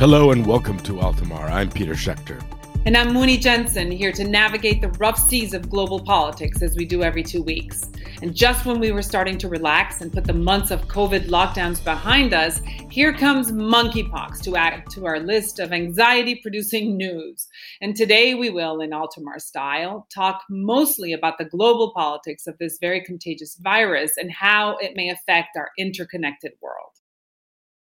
Hello and welcome to Altamar. I'm Peter Schechter. And I'm Muni Jensen, here to navigate the rough seas of global politics as we do every two weeks. And just when we were starting to relax and put the months of COVID lockdowns behind us, here comes monkeypox to add to our list of anxiety producing news. And today we will, in Altamar style, talk mostly about the global politics of this very contagious virus and how it may affect our interconnected world.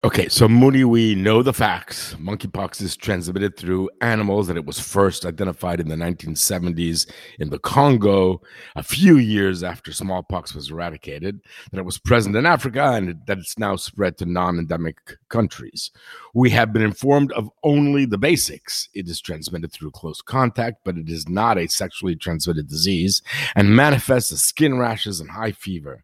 Okay, so Muni, we know the facts. Monkeypox is transmitted through animals, and it was first identified in the 1970s in the Congo, a few years after smallpox was eradicated. That it was present in Africa, and that it's now spread to non-endemic countries. We have been informed of only the basics. It is transmitted through close contact, but it is not a sexually transmitted disease, and manifests as skin rashes and high fever.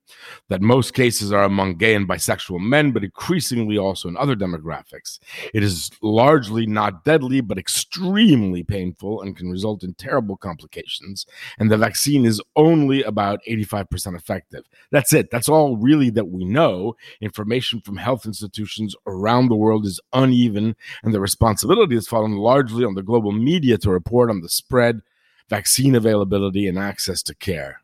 That most cases are among gay and bisexual men, but increasingly also in other demographics. It is largely not deadly, but extremely painful and can result in terrible complications. And the vaccine is only about 85% effective. That's it. That's all really that we know. Information from health institutions around the world is uneven, and the responsibility has fallen largely on the global media to report on the spread, vaccine availability, and access to care.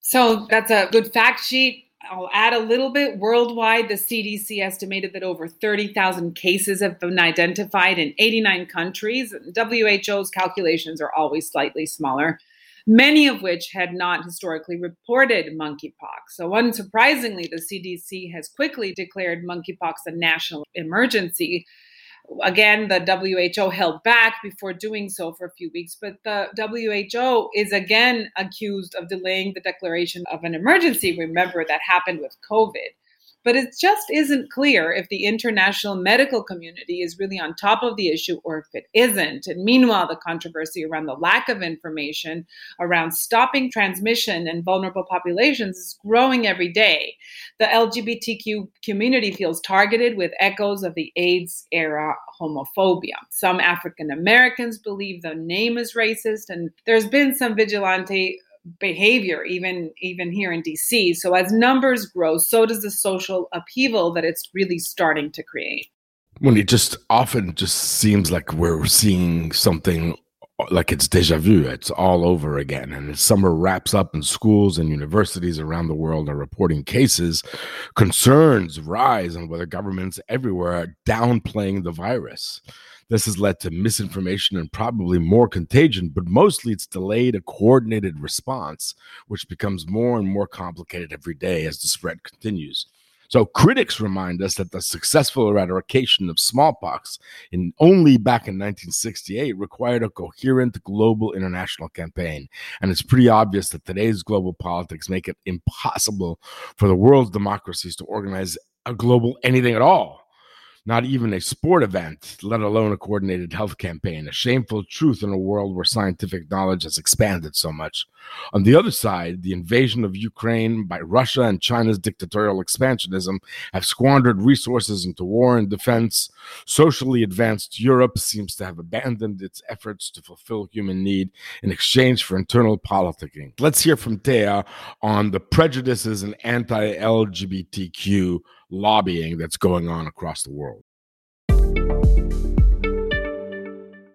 So that's a good fact sheet I'll add a little bit. Worldwide, the CDC estimated that over 30,000 cases have been identified in 89 countries. WHO's calculations are always slightly smaller, many of which had not historically reported monkeypox. So, unsurprisingly, the CDC has quickly declared monkeypox a national emergency again, the WHO held back before doing so for a few weeks, but the WHO is again accused of delaying the declaration of an emergency. Remember, that happened with COVID. But it just isn't clear if the international medical community is really on top of the issue or if it isn't. And meanwhile, the controversy around the lack of information around stopping transmission in vulnerable populations is growing every day. The LGBTQ community feels targeted with echoes of the AIDS era homophobia. Some African Americans believe the name is racist, and there's been some vigilante behavior even even here in DC. So as numbers grow, so does the social upheaval that it's really starting to create. When it just often just seems like we're seeing something like it's deja vu. It's all over again. And as summer wraps up and schools and universities around the world are reporting cases, concerns rise on whether governments everywhere are downplaying the virus. This has led to misinformation and probably more contagion, but mostly it's delayed a coordinated response, which becomes more and more complicated every day as the spread continues. So critics remind us that the successful eradication of smallpox in only back in 1968 required a coherent global international campaign. And it's pretty obvious that today's global politics make it impossible for the world's democracies to organize a global anything at all not even a sport event, let alone a coordinated health campaign. A shameful truth in a world where scientific knowledge has expanded so much. On the other side, the invasion of Ukraine by Russia and China's dictatorial expansionism have squandered resources into war and defense. Socially advanced Europe seems to have abandoned its efforts to fulfill human need in exchange for internal politicking. Let's hear from Thea on the prejudices and anti LGBTQ lobbying that's going on across the world.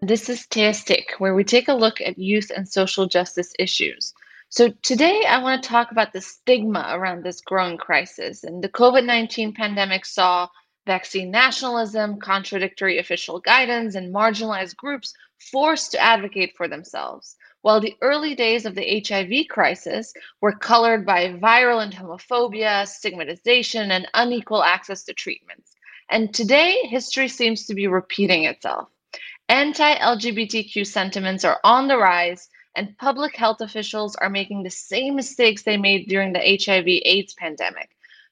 This is Thea Stick, where we take a look at youth and social justice issues. So, today I want to talk about the stigma around this growing crisis. And the COVID 19 pandemic saw vaccine nationalism, contradictory official guidance, and marginalized groups forced to advocate for themselves. While the early days of the HIV crisis were colored by virulent homophobia, stigmatization, and unequal access to treatments. And today, history seems to be repeating itself. Anti LGBTQ sentiments are on the rise, and public health officials are making the same mistakes they made during the HIV AIDS pandemic.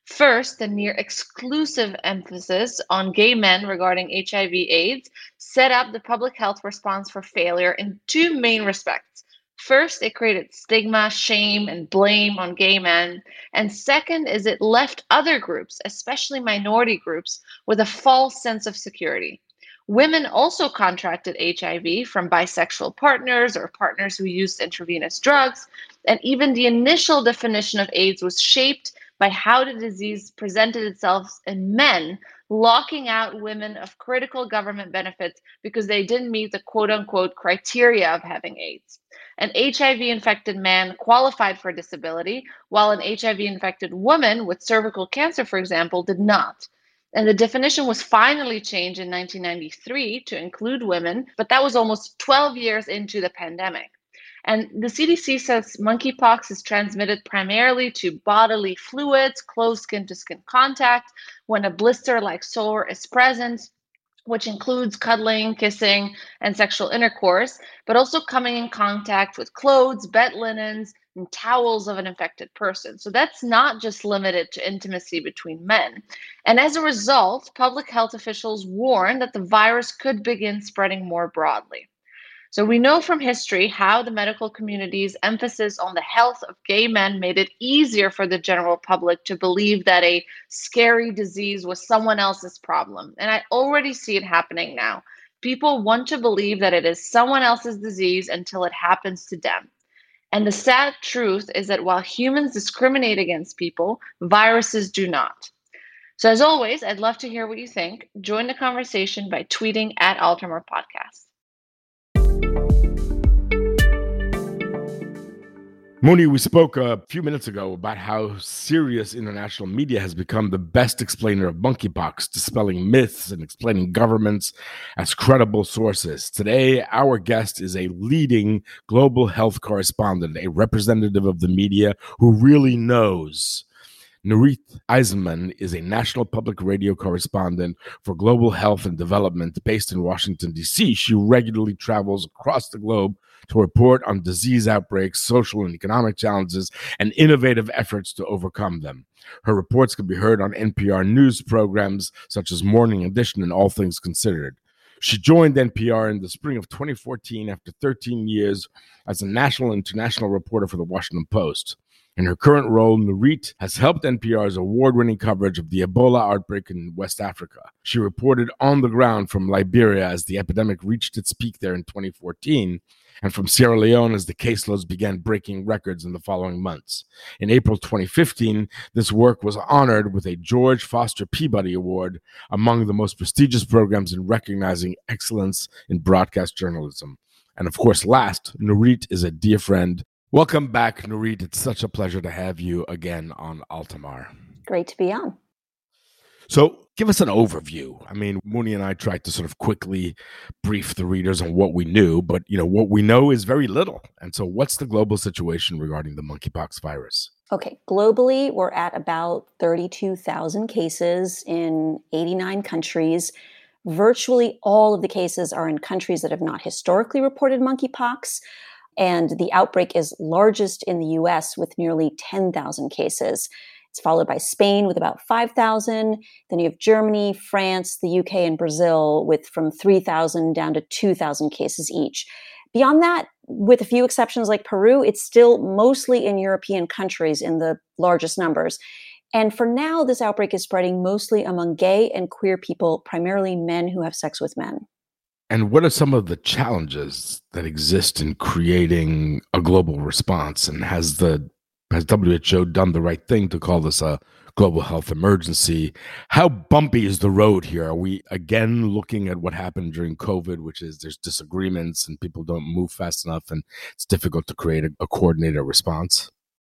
First, the near exclusive emphasis on gay men regarding HIV AIDS set up the public health response for failure in two main respects. First, it created stigma, shame, and blame on gay men. And second, is it left other groups, especially minority groups, with a false sense of security. Women also contracted HIV from bisexual partners or partners who used intravenous drugs. And even the initial definition of AIDS was shaped by how the disease presented itself in men, locking out women of critical government benefits because they didn't meet the quote unquote criteria of having AIDS. An HIV infected man qualified for disability, while an HIV infected woman with cervical cancer, for example, did not. And the definition was finally changed in 1993 to include women, but that was almost 12 years into the pandemic. And the CDC says monkeypox is transmitted primarily to bodily fluids, close skin to skin contact, when a blister like sore is present, which includes cuddling, kissing, and sexual intercourse, but also coming in contact with clothes, bed linens, and towels of an infected person. So that's not just limited to intimacy between men. And as a result, public health officials warn that the virus could begin spreading more broadly. So we know from history how the medical community's emphasis on the health of gay men made it easier for the general public to believe that a scary disease was someone else's problem. And I already see it happening now. People want to believe that it is someone else's disease until it happens to them. And the sad truth is that while humans discriminate against people, viruses do not. So, as always, I'd love to hear what you think. Join the conversation by tweeting at Altamar Podcast. Muni, we spoke a few minutes ago about how serious international media has become the best explainer of monkeypox, dispelling myths and explaining governments as credible sources. Today, our guest is a leading global health correspondent, a representative of the media who really knows. Nurith Aizenman is a national public radio correspondent for global health and development based in Washington, D.C. She regularly travels across the globe to report on disease outbreaks, social and economic challenges, and innovative efforts to overcome them. Her reports can be heard on NPR news programs such as Morning Edition and All Things Considered. She joined NPR in the spring of 2014 after 13 years as a national and international reporter for the Washington Post. In her current role, Nurith has helped NPR's award winning coverage of the Ebola outbreak in West Africa. She reported on the ground from Liberia as the epidemic reached its peak there in 2014 and from Sierra Leone as the caseloads began breaking records in the following months. In April 2015, this work was honored with a George Foster Peabody Award, among the most prestigious programs in recognizing excellence in broadcast journalism. And of course, last, Nurith is a dear friend. Welcome back, Nurith. It's such a pleasure to have you again on Altamar. Great to be on. So, give us an overview. I mean, Muni and I tried to sort of quickly brief the readers on what we knew, but you know what we know is very little. And so, what's the global situation regarding the monkeypox virus? Okay, globally, we're at about 32,000 cases in 89 countries. Virtually all of the cases are in countries that have not historically reported monkeypox. And the outbreak is largest in the US with nearly 10,000 cases. It's followed by Spain with about 5,000. Then you have Germany, France, the UK, and Brazil with from 3,000 down to 2,000 cases each. Beyond that, with a few exceptions like Peru, it's still mostly in European countries in the largest numbers. And for now, this outbreak is spreading mostly among gay and queer people, primarily men who have sex with men. And what are some of the challenges that exist in creating a global response? And has the has WHO done the right thing to call this a global health emergency? How bumpy is the road here? Are we again looking at what happened during COVID, which is there's disagreements and people don't move fast enough and it's difficult to create a, a coordinated response?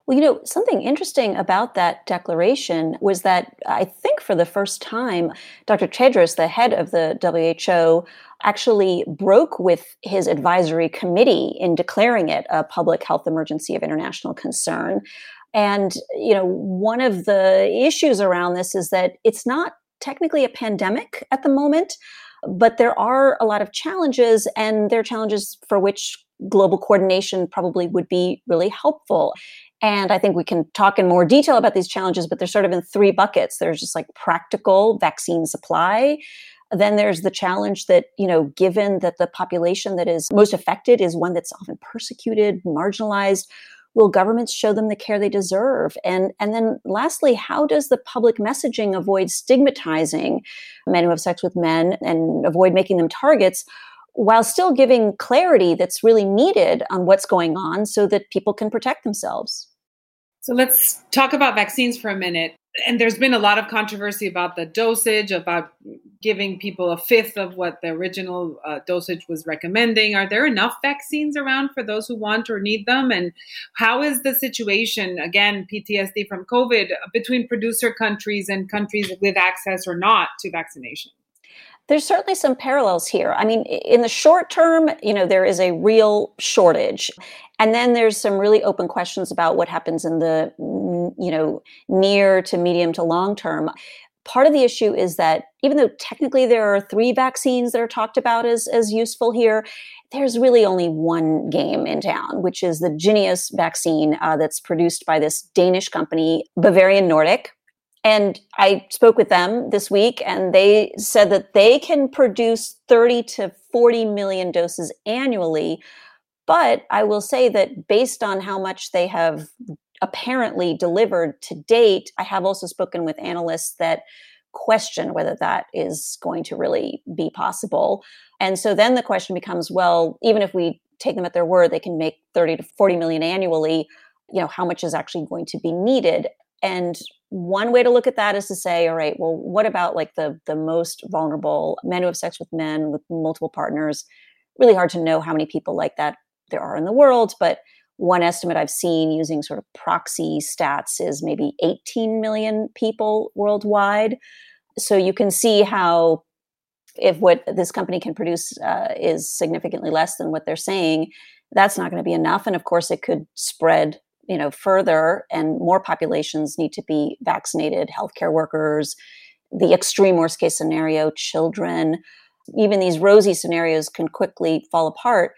Well, you know, something interesting about that declaration was that I think for the first time, Dr. Tedros, the head of the WHO, actually broke with his advisory committee in declaring it a public health emergency of international concern. And, you know, one of the issues around this is that it's not technically a pandemic at the moment, but there are a lot of challenges, and there are challenges for which global coordination probably would be really helpful. And I think we can talk in more detail about these challenges, but they're sort of in three buckets. There's just like practical vaccine supply. Then there's the challenge that, you know, given that the population that is most affected is one that's often persecuted, marginalized, will governments show them the care they deserve? And, and then lastly, how does the public messaging avoid stigmatizing men who have sex with men and avoid making them targets? while still giving clarity that's really needed on what's going on so that people can protect themselves. So let's talk about vaccines for a minute. And there's been a lot of controversy about the dosage, about giving people a fifth of what the original uh, dosage was recommending. Are there enough vaccines around for those who want or need them? And how is the situation, again, PTSD from COVID, between producer countries and countries with access or not to vaccination? There's certainly some parallels here. I mean, in the short term, you know, there is a real shortage. And then there's some really open questions about what happens in the, you know, near to medium to long term. Part of the issue is that even though technically there are three vaccines that are talked about as, as useful here, there's really only one game in town, which is the Jynneos vaccine uh, that's produced by this Danish company, Bavarian Nordic, and I spoke with them this week, and they said that they can produce 30 to 40 million doses annually. But I will say that based on how much they have apparently delivered to date, I have also spoken with analysts that question whether that is going to really be possible. And so then the question becomes well, even if we take them at their word, they can make 30 to 40 million annually. You know, how much is actually going to be needed? And one way to look at that is to say, all right, well, what about like the the most vulnerable men who have sex with men with multiple partners? Really hard to know how many people like that there are in the world, but one estimate I've seen using sort of proxy stats is maybe 18 million people worldwide. So you can see how if what this company can produce uh, is significantly less than what they're saying, that's not going to be enough. And of course, it could spread you know further and more populations need to be vaccinated healthcare workers the extreme worst case scenario children. Even these rosy scenarios can quickly fall apart.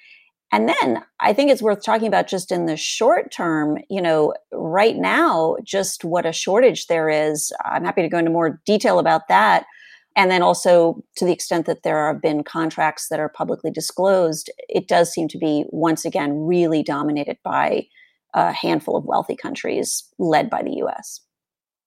And then i think it's worth talking about just in the short term you know right now just what a shortage there is. I'm happy to go into more detail about that. And then also to the extent that there have been contracts that are publicly disclosed it does seem to be once again really dominated by a handful of wealthy countries led by the US.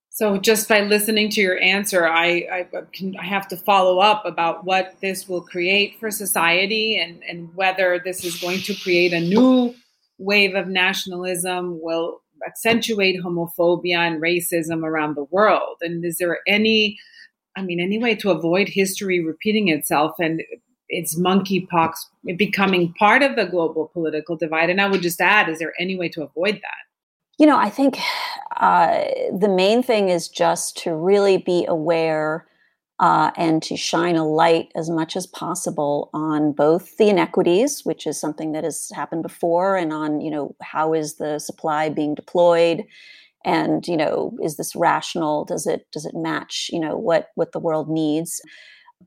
So, just by listening to your answer, I, I, can, I have to follow up about what this will create for society and, and whether this is going to create a new wave of nationalism, will accentuate homophobia and racism around the world. And is there any, I mean, any way to avoid history repeating itself? And it's monkeypox becoming part of the global political divide. And I would just add, is there any way to avoid that? You know, I think uh, the main thing is just to really be aware uh, and to shine a light as much as possible on both the inequities, which is something that has happened before, and on you know how is the supply being deployed, and you know is this rational? Does it does it match you know what what the world needs?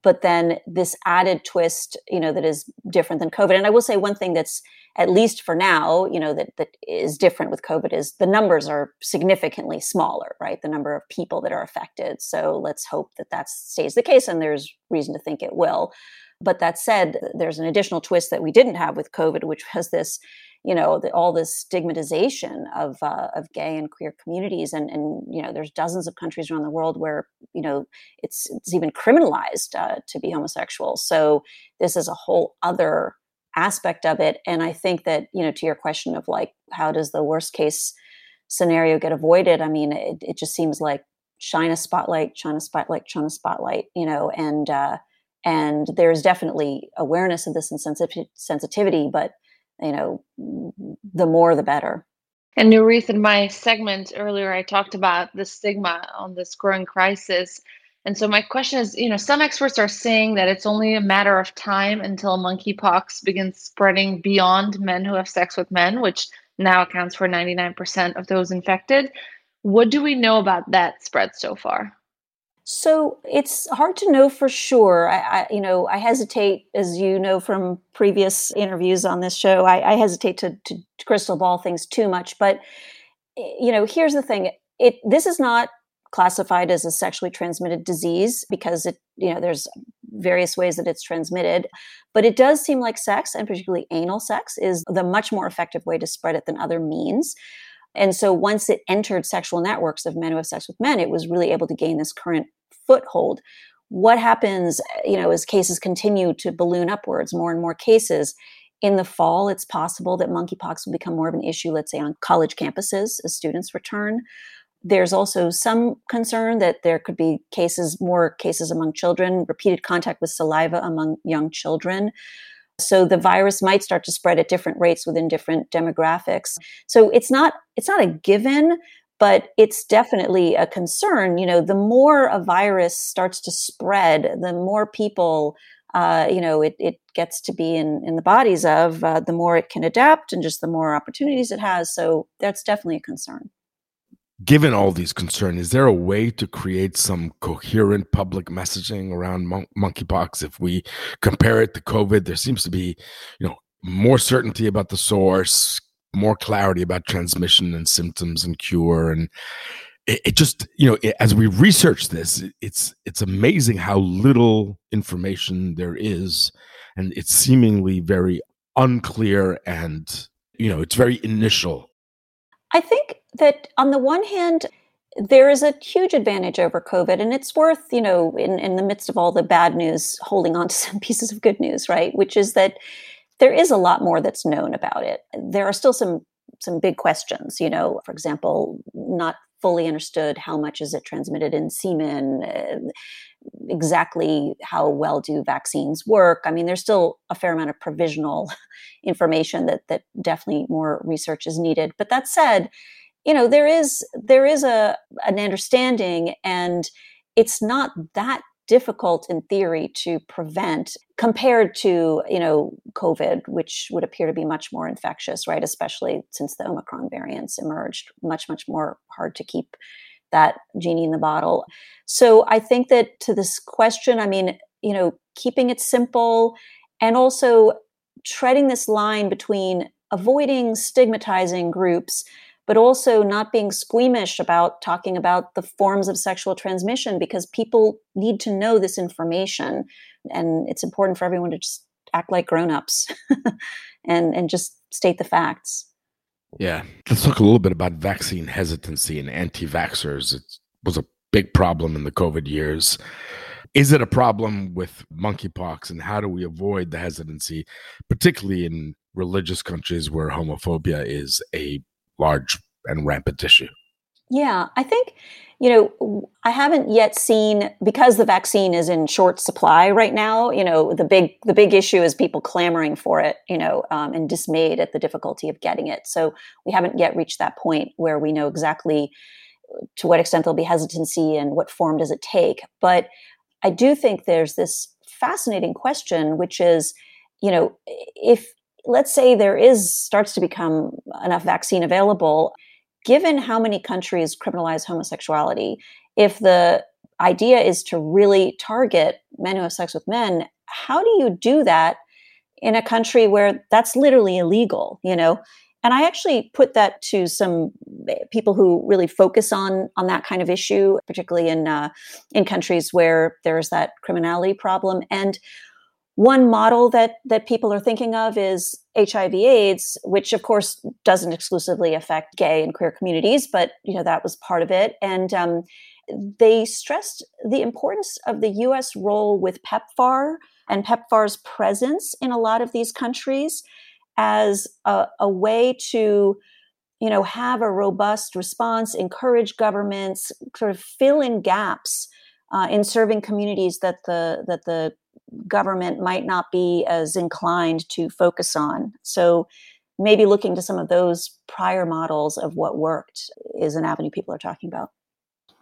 But then this added twist you know that is different than covid. And i will say one thing that's at least for now you know that that is different with covid is the numbers are significantly smaller right? The number of people that are affected. So let's hope that that stays the case and there's reason to think it will. But that said there's an additional twist that we didn't have with covid which was this you know the, all this stigmatization of uh, of gay and queer communities and and you know there's dozens of countries around the world where you know it's it's even criminalized uh, to be homosexual. So this is a whole other aspect of it. And i think that you know to your question of like how does the worst case scenario get avoided? I mean it, it just seems like shine a spotlight shine a spotlight shine a spotlight you know and uh and there's definitely awareness of this and sensitivity but you know, the more the better. And Nurith, in my segment earlier, I talked about the stigma on this growing crisis. And so my question is, you know, some experts are saying that it's only a matter of time until monkeypox begins spreading beyond men who have sex with men, which now accounts for 99% of those infected. What do we know about that spread so far? So it's hard to know for sure. I, I, you know, I hesitate, as you know from previous interviews on this show, I, I hesitate to, to, crystal ball things too much. But eh, you know, here's the thing: it this is not classified as a sexually transmitted disease because it, you know, there's various ways that it's transmitted. But it does seem like sex, and particularly anal sex, is the much more effective way to spread it than other means. And so once it entered sexual networks of men who have sex with men, it was really able to gain this current foothold. What happens, you know, as cases continue to balloon upwards, more and more cases? In the fall, it's possible that monkeypox will become more of an issue, let's say on college campuses as students return. There's also some concern that there could be cases, more cases among children, repeated contact with saliva among young children. So the virus might start to spread at different rates within different demographics. So it's not it's not a given, but it's definitely a concern. You know, the more a virus starts to spread, the more people uh, you know, it, it gets to be in, in the bodies of, uh, the more it can adapt and just the more opportunities it has. So that's definitely a concern. Given all these concerns, is there a way to create some coherent public messaging around mon- monkeypox? If we compare it to COVID, there seems to be, you know, more certainty about the source, more clarity about transmission and symptoms and cure, and it, it just you know it, as we research this it, it's it's amazing how little information there is. And it's seemingly very unclear and you know it's very initial. I think that on the one hand there is a huge advantage over covid and it's worth you know in, in the midst of all the bad news holding on to some pieces of good news right? Which is that there is a lot more that's known about it. There are still some some big questions you know for example not fully understood how much is it transmitted in semen uh, exactly how well do vaccines work? I mean there's still a fair amount of provisional information that that definitely more research is needed. But that said you know there is there is a an understanding and it's not that difficult in theory to prevent compared to you know covid which would appear to be much more infectious right especially since the omicron variants emerged much much more hard to keep that genie in the bottle. So i think that to this question i mean you know keeping it simple and also treading this line between avoiding stigmatizing groups but also not being squeamish about talking about the forms of sexual transmission because people need to know this information. And it's important for everyone to just act like grown-ups and, and just state the facts. Yeah. Let's talk a little bit about vaccine hesitancy and anti vaxxers. It was a big problem in the COVID years. Is it a problem with monkeypox, and how do we avoid the hesitancy, particularly in religious countries where homophobia is a large and rampant issue. Yeah, I think, you know, I haven't yet seen because the vaccine is in short supply right now. You know, the big the big issue is people clamoring for it. You know, um, and dismayed at the difficulty of getting it. So we haven't yet reached that point where we know exactly to what extent there'll be hesitancy and what form does it take. But I do think there's this fascinating question, which is, you know, if let's say there is starts to become enough vaccine available given how many countries criminalize homosexuality if the idea is to really target men who have sex with men how do you do that in a country where that's literally illegal you know? And i actually put that to some people who really focus on on that kind of issue particularly in uh, in countries where there's that criminality problem. And one model that that people are thinking of is HIV AIDS, which of course doesn't exclusively affect gay and queer communities, but you know that was part of it. And um, they stressed the importance of the U.S. role with PEPFAR and PEPFAR's presence in a lot of these countries as a, a way to you know have a robust response, encourage governments, sort of fill in gaps uh, in serving communities that the that the government might not be as inclined to focus on. So maybe looking to some of those prior models of what worked is an avenue people are talking about.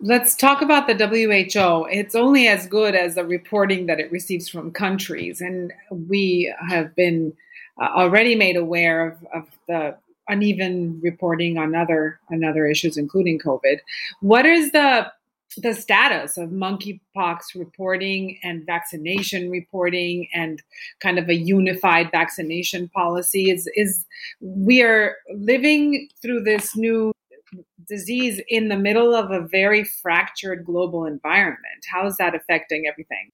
Let's talk about the WHO. It's only as good as the reporting that it receives from countries. And we have been uh, already made aware of, of the uneven reporting on other on other issues, including COVID. What is the the status of monkeypox reporting and vaccination reporting and kind of a unified vaccination policy is is we are living through this new disease in the middle of a very fractured global environment. How is that affecting everything?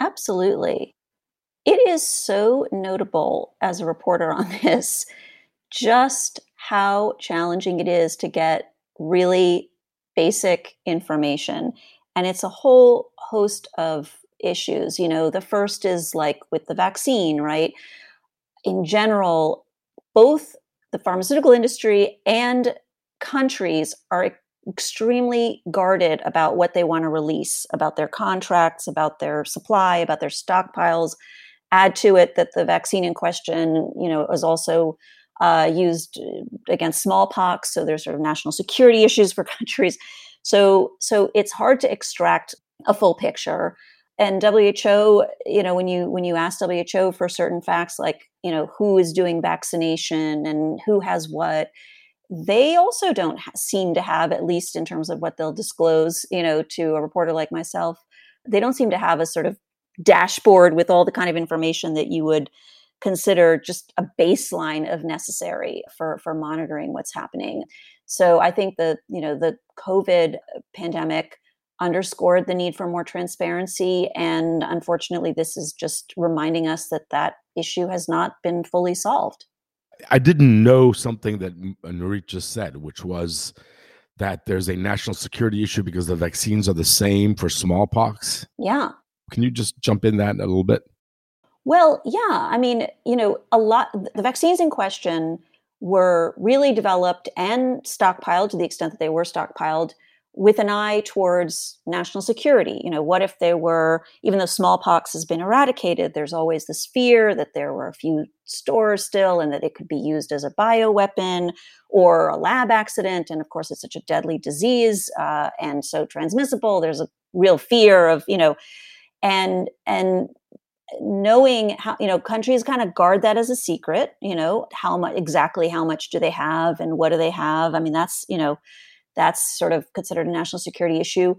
Absolutely. It is so notable as a reporter on this just how challenging it is to get really basic information. And it's a whole host of issues. You know, the first is like with the vaccine, right? In general, both the pharmaceutical industry and countries are extremely guarded about what they want to release, about their contracts, about their supply, about their stockpiles. Add to it that the vaccine in question, you know, was also uh, used against smallpox. So there's sort of national security issues for countries. So so it's hard to extract a full picture. And WHO, you know, when you when you ask WHO for certain facts like you know who is doing vaccination and who has what, they also don't ha- seem to have, at least in terms of what they'll disclose, you know, to a reporter like myself, they don't seem to have a sort of dashboard with all the kind of information that you would consider just a baseline of necessary for for monitoring what's happening. So I think the you know the COVID pandemic underscored the need for more transparency, and unfortunately, this is just reminding us that that issue has not been fully solved. I didn't know something that uh, Nurith just said, which was that there's a national security issue because the vaccines are the same for smallpox. Yeah. Can you just jump in that a little bit? Well, yeah. I mean, you know, a lot, the vaccines in question were really developed and stockpiled to the extent that they were stockpiled with an eye towards national security. You know, what if they were, even though smallpox has been eradicated, there's always this fear that there were a few stores still and that it could be used as a bioweapon or a lab accident. And of course, it's such a deadly disease uh, and so transmissible. There's a real fear of, you know, and and knowing how you know countries kind of guard that as a secret you know how much exactly how much do they have and what do they have? I mean that's you know that's sort of considered a national security issue.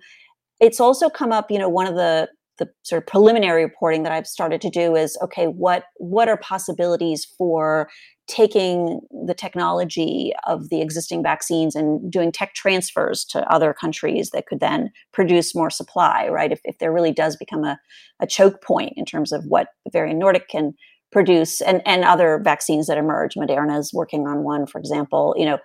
It's also come up you know one of the the sort of preliminary reporting that I've started to do is okay, what what are possibilities for taking the technology of the existing vaccines and doing tech transfers to other countries that could then produce more supply, right? If, if there really does become a, a choke point in terms of what Bavarian Nordic can produce and, and other vaccines that emerge. Moderna is working on one, for example, you know,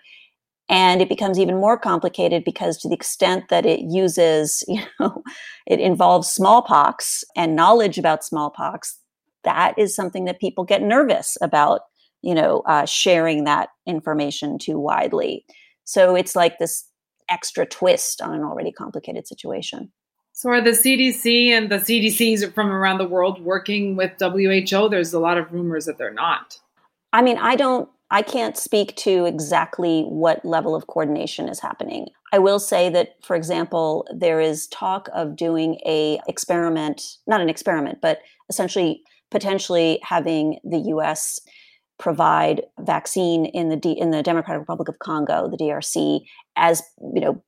and it becomes even more complicated because to the extent that it uses, you know, it involves smallpox and knowledge about smallpox, that is something that people get nervous about you know, uh, sharing that information too widely. So it's like this extra twist on an already complicated situation. So are the CDC and the CDCs from around the world working with WHO? There's a lot of rumors that they're not. I mean, I don't I can't speak to exactly what level of coordination is happening. I will say that for example, there is talk of doing a experiment, not an experiment, but essentially potentially having the US provide vaccine in the D, in the Democratic Republic of Congo, the DRC, as you know,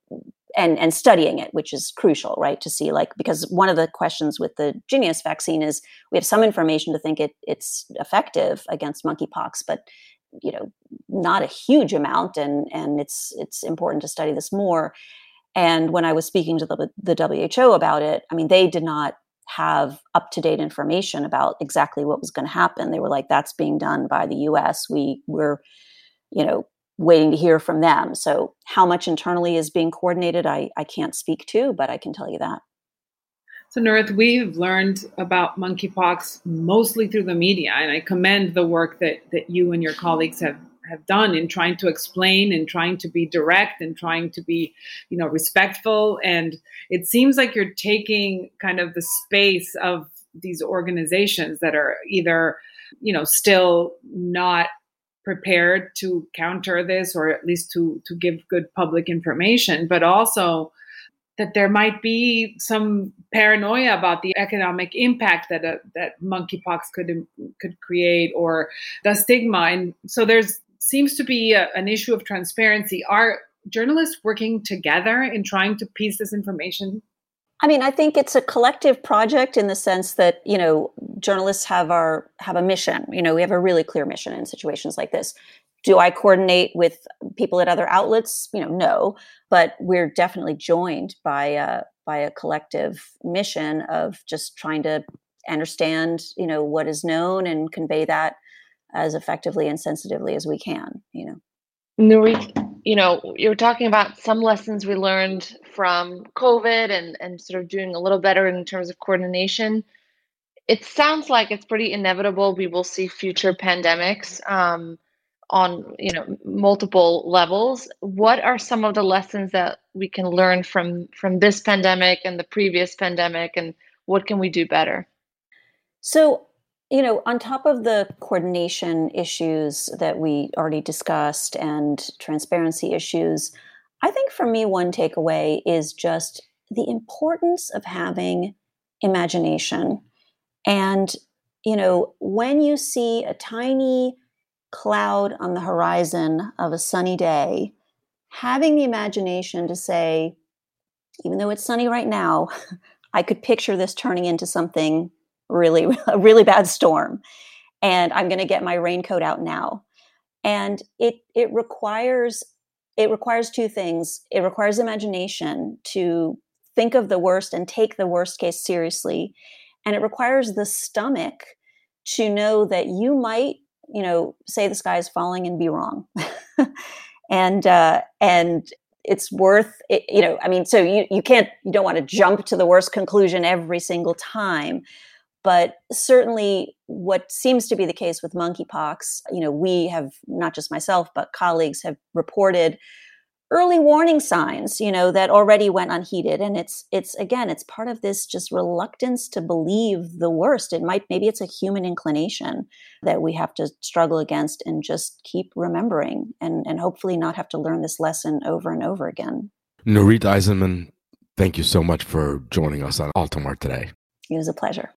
and and studying it, which is crucial, right? To see like because one of the questions with the Jynneos vaccine is we have some information to think it it's effective against monkeypox, but you know, not a huge amount, and and it's it's important to study this more. And when I was speaking to the, the WHO about it, I mean, they did not have up to date information about exactly what was going to happen. They were like, that's being done by the US. We were, you know, waiting to hear from them. So how much internally is being coordinated, I, I can't speak to, but I can tell you that. So, Nurith, we've learned about monkeypox mostly through the media, and I commend the work that, that you and your colleagues have have done in trying to explain and trying to be direct and trying to be you know respectful. And it seems like you're taking kind of the space of these organizations that are either you know still not prepared to counter this or at least to to give good public information but also that there might be some paranoia about the economic impact that a, that monkeypox could um, could create or the stigma and so there's seems to be a, an issue of transparency. Are journalists working together in trying to piece this information? I mean, I think it's a collective project in the sense that you know journalists have our have a mission. You know, we have a really clear mission in situations like this. Do I coordinate with people at other outlets? You know, no, but we're definitely joined by a by a collective mission of just trying to understand, you know, what is known and convey that as effectively and sensitively as we can you know Nurith, you know, you're talking about some lessons we learned from COVID and, and sort of doing a little better in terms of coordination. It sounds like it's pretty inevitable we will see future pandemics. Um, on you know multiple levels what are some of the lessons that we can learn from from this pandemic and the previous pandemic and what can we do better? So you know on top of the coordination issues that we already discussed and transparency issues i think for me one takeaway is just the importance of having imagination. And you know when you see a tiny cloud on the horizon of a sunny day, having the imagination to say, even though it's sunny right now, I could picture this turning into something really, a really bad storm. And I'm going to get my raincoat out now. And it, it requires, it requires two things. It requires imagination to think of the worst and take the worst case seriously. And it requires the stomach to know that you might you know, say the sky is falling and be wrong. and uh, and it's worth it, you know, I mean, so you you can't you don't want to jump to the worst conclusion every single time. But certainly, what seems to be the case with monkeypox, you know, we have not just myself, but colleagues have reported early warning signs you know that already went unheeded. And it's it's again it's part of this just reluctance to believe the worst. It might maybe it's a human inclination that we have to struggle against and just keep remembering and and hopefully not have to learn this lesson over and over again. Nurith Aizenman thank you so much for joining us on Altamar today. It was a pleasure.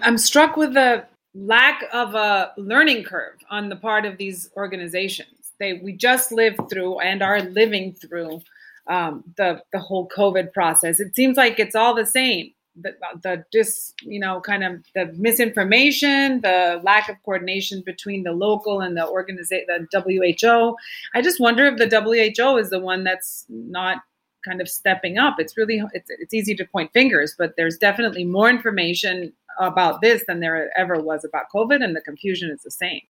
I'm struck with the lack of a learning curve on the part of these organizations they we just lived through and are living through um, the the whole COVID process. It seems like it's all the same. The, the just you know kind of the misinformation, the lack of coordination between the local and the organization, the WHO. I just wonder if the WHO is the one that's not kind of stepping up. It's really it's it's easy to point fingers, but there's definitely more information about this than there ever was about COVID, and the confusion is the same.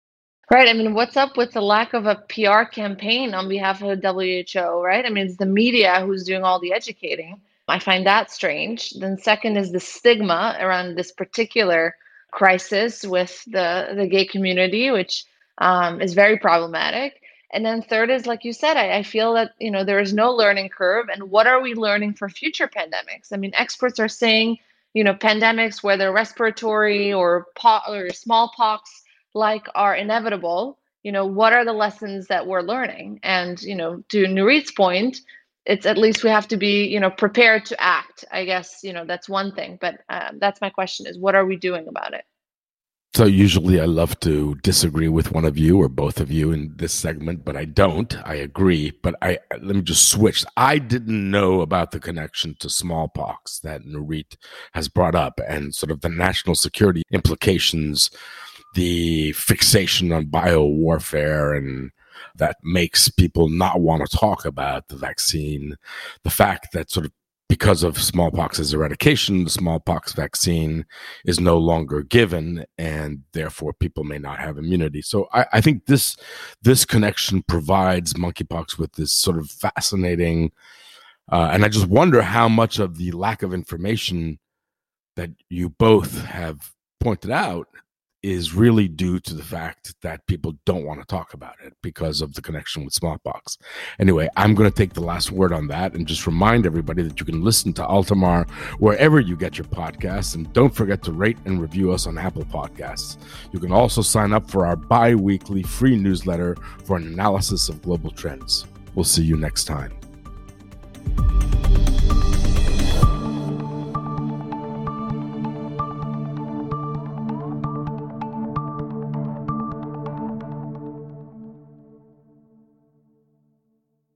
Right. I mean, what's up with the lack of a PR campaign on behalf of the WHO, right? I mean, it's the media who's doing all the educating. I find that strange. Then, second is the stigma around this particular crisis with the, the gay community, which um, is very problematic. And then third is, like you said, I, I feel that you know there is no learning curve. And what are we learning for future pandemics? I mean, experts are saying, you know, pandemics, whether respiratory or po- or smallpox, like are inevitable you know what are the lessons that we're learning? And you know to nurith's point it's at least we have to be you know prepared to act i guess you know that's one thing but um, that's my question is what are we doing about it? So usually i love to disagree with one of you or both of you in this segment but i don't. I agree but i let me just switch. I didn't know about the connection to smallpox that nurith has brought up and sort of the national security implications the fixation on bio warfare and that makes people not want to talk about the vaccine. The fact that sort of because of smallpox's eradication, the smallpox vaccine is no longer given, and therefore people may not have immunity. So I, I think this this connection provides monkeypox with this sort of fascinating, uh, and I just wonder how much of the lack of information that you both have pointed out is really due to the fact that people don't want to talk about it because of the connection with smallpox. Anyway, I'm going to take the last word on that and just remind everybody that you can listen to Altamar wherever you get your podcasts. And don't forget to rate and review us on Apple Podcasts. You can also sign up for our bi weekly free newsletter for an analysis of global trends. We'll see you next time.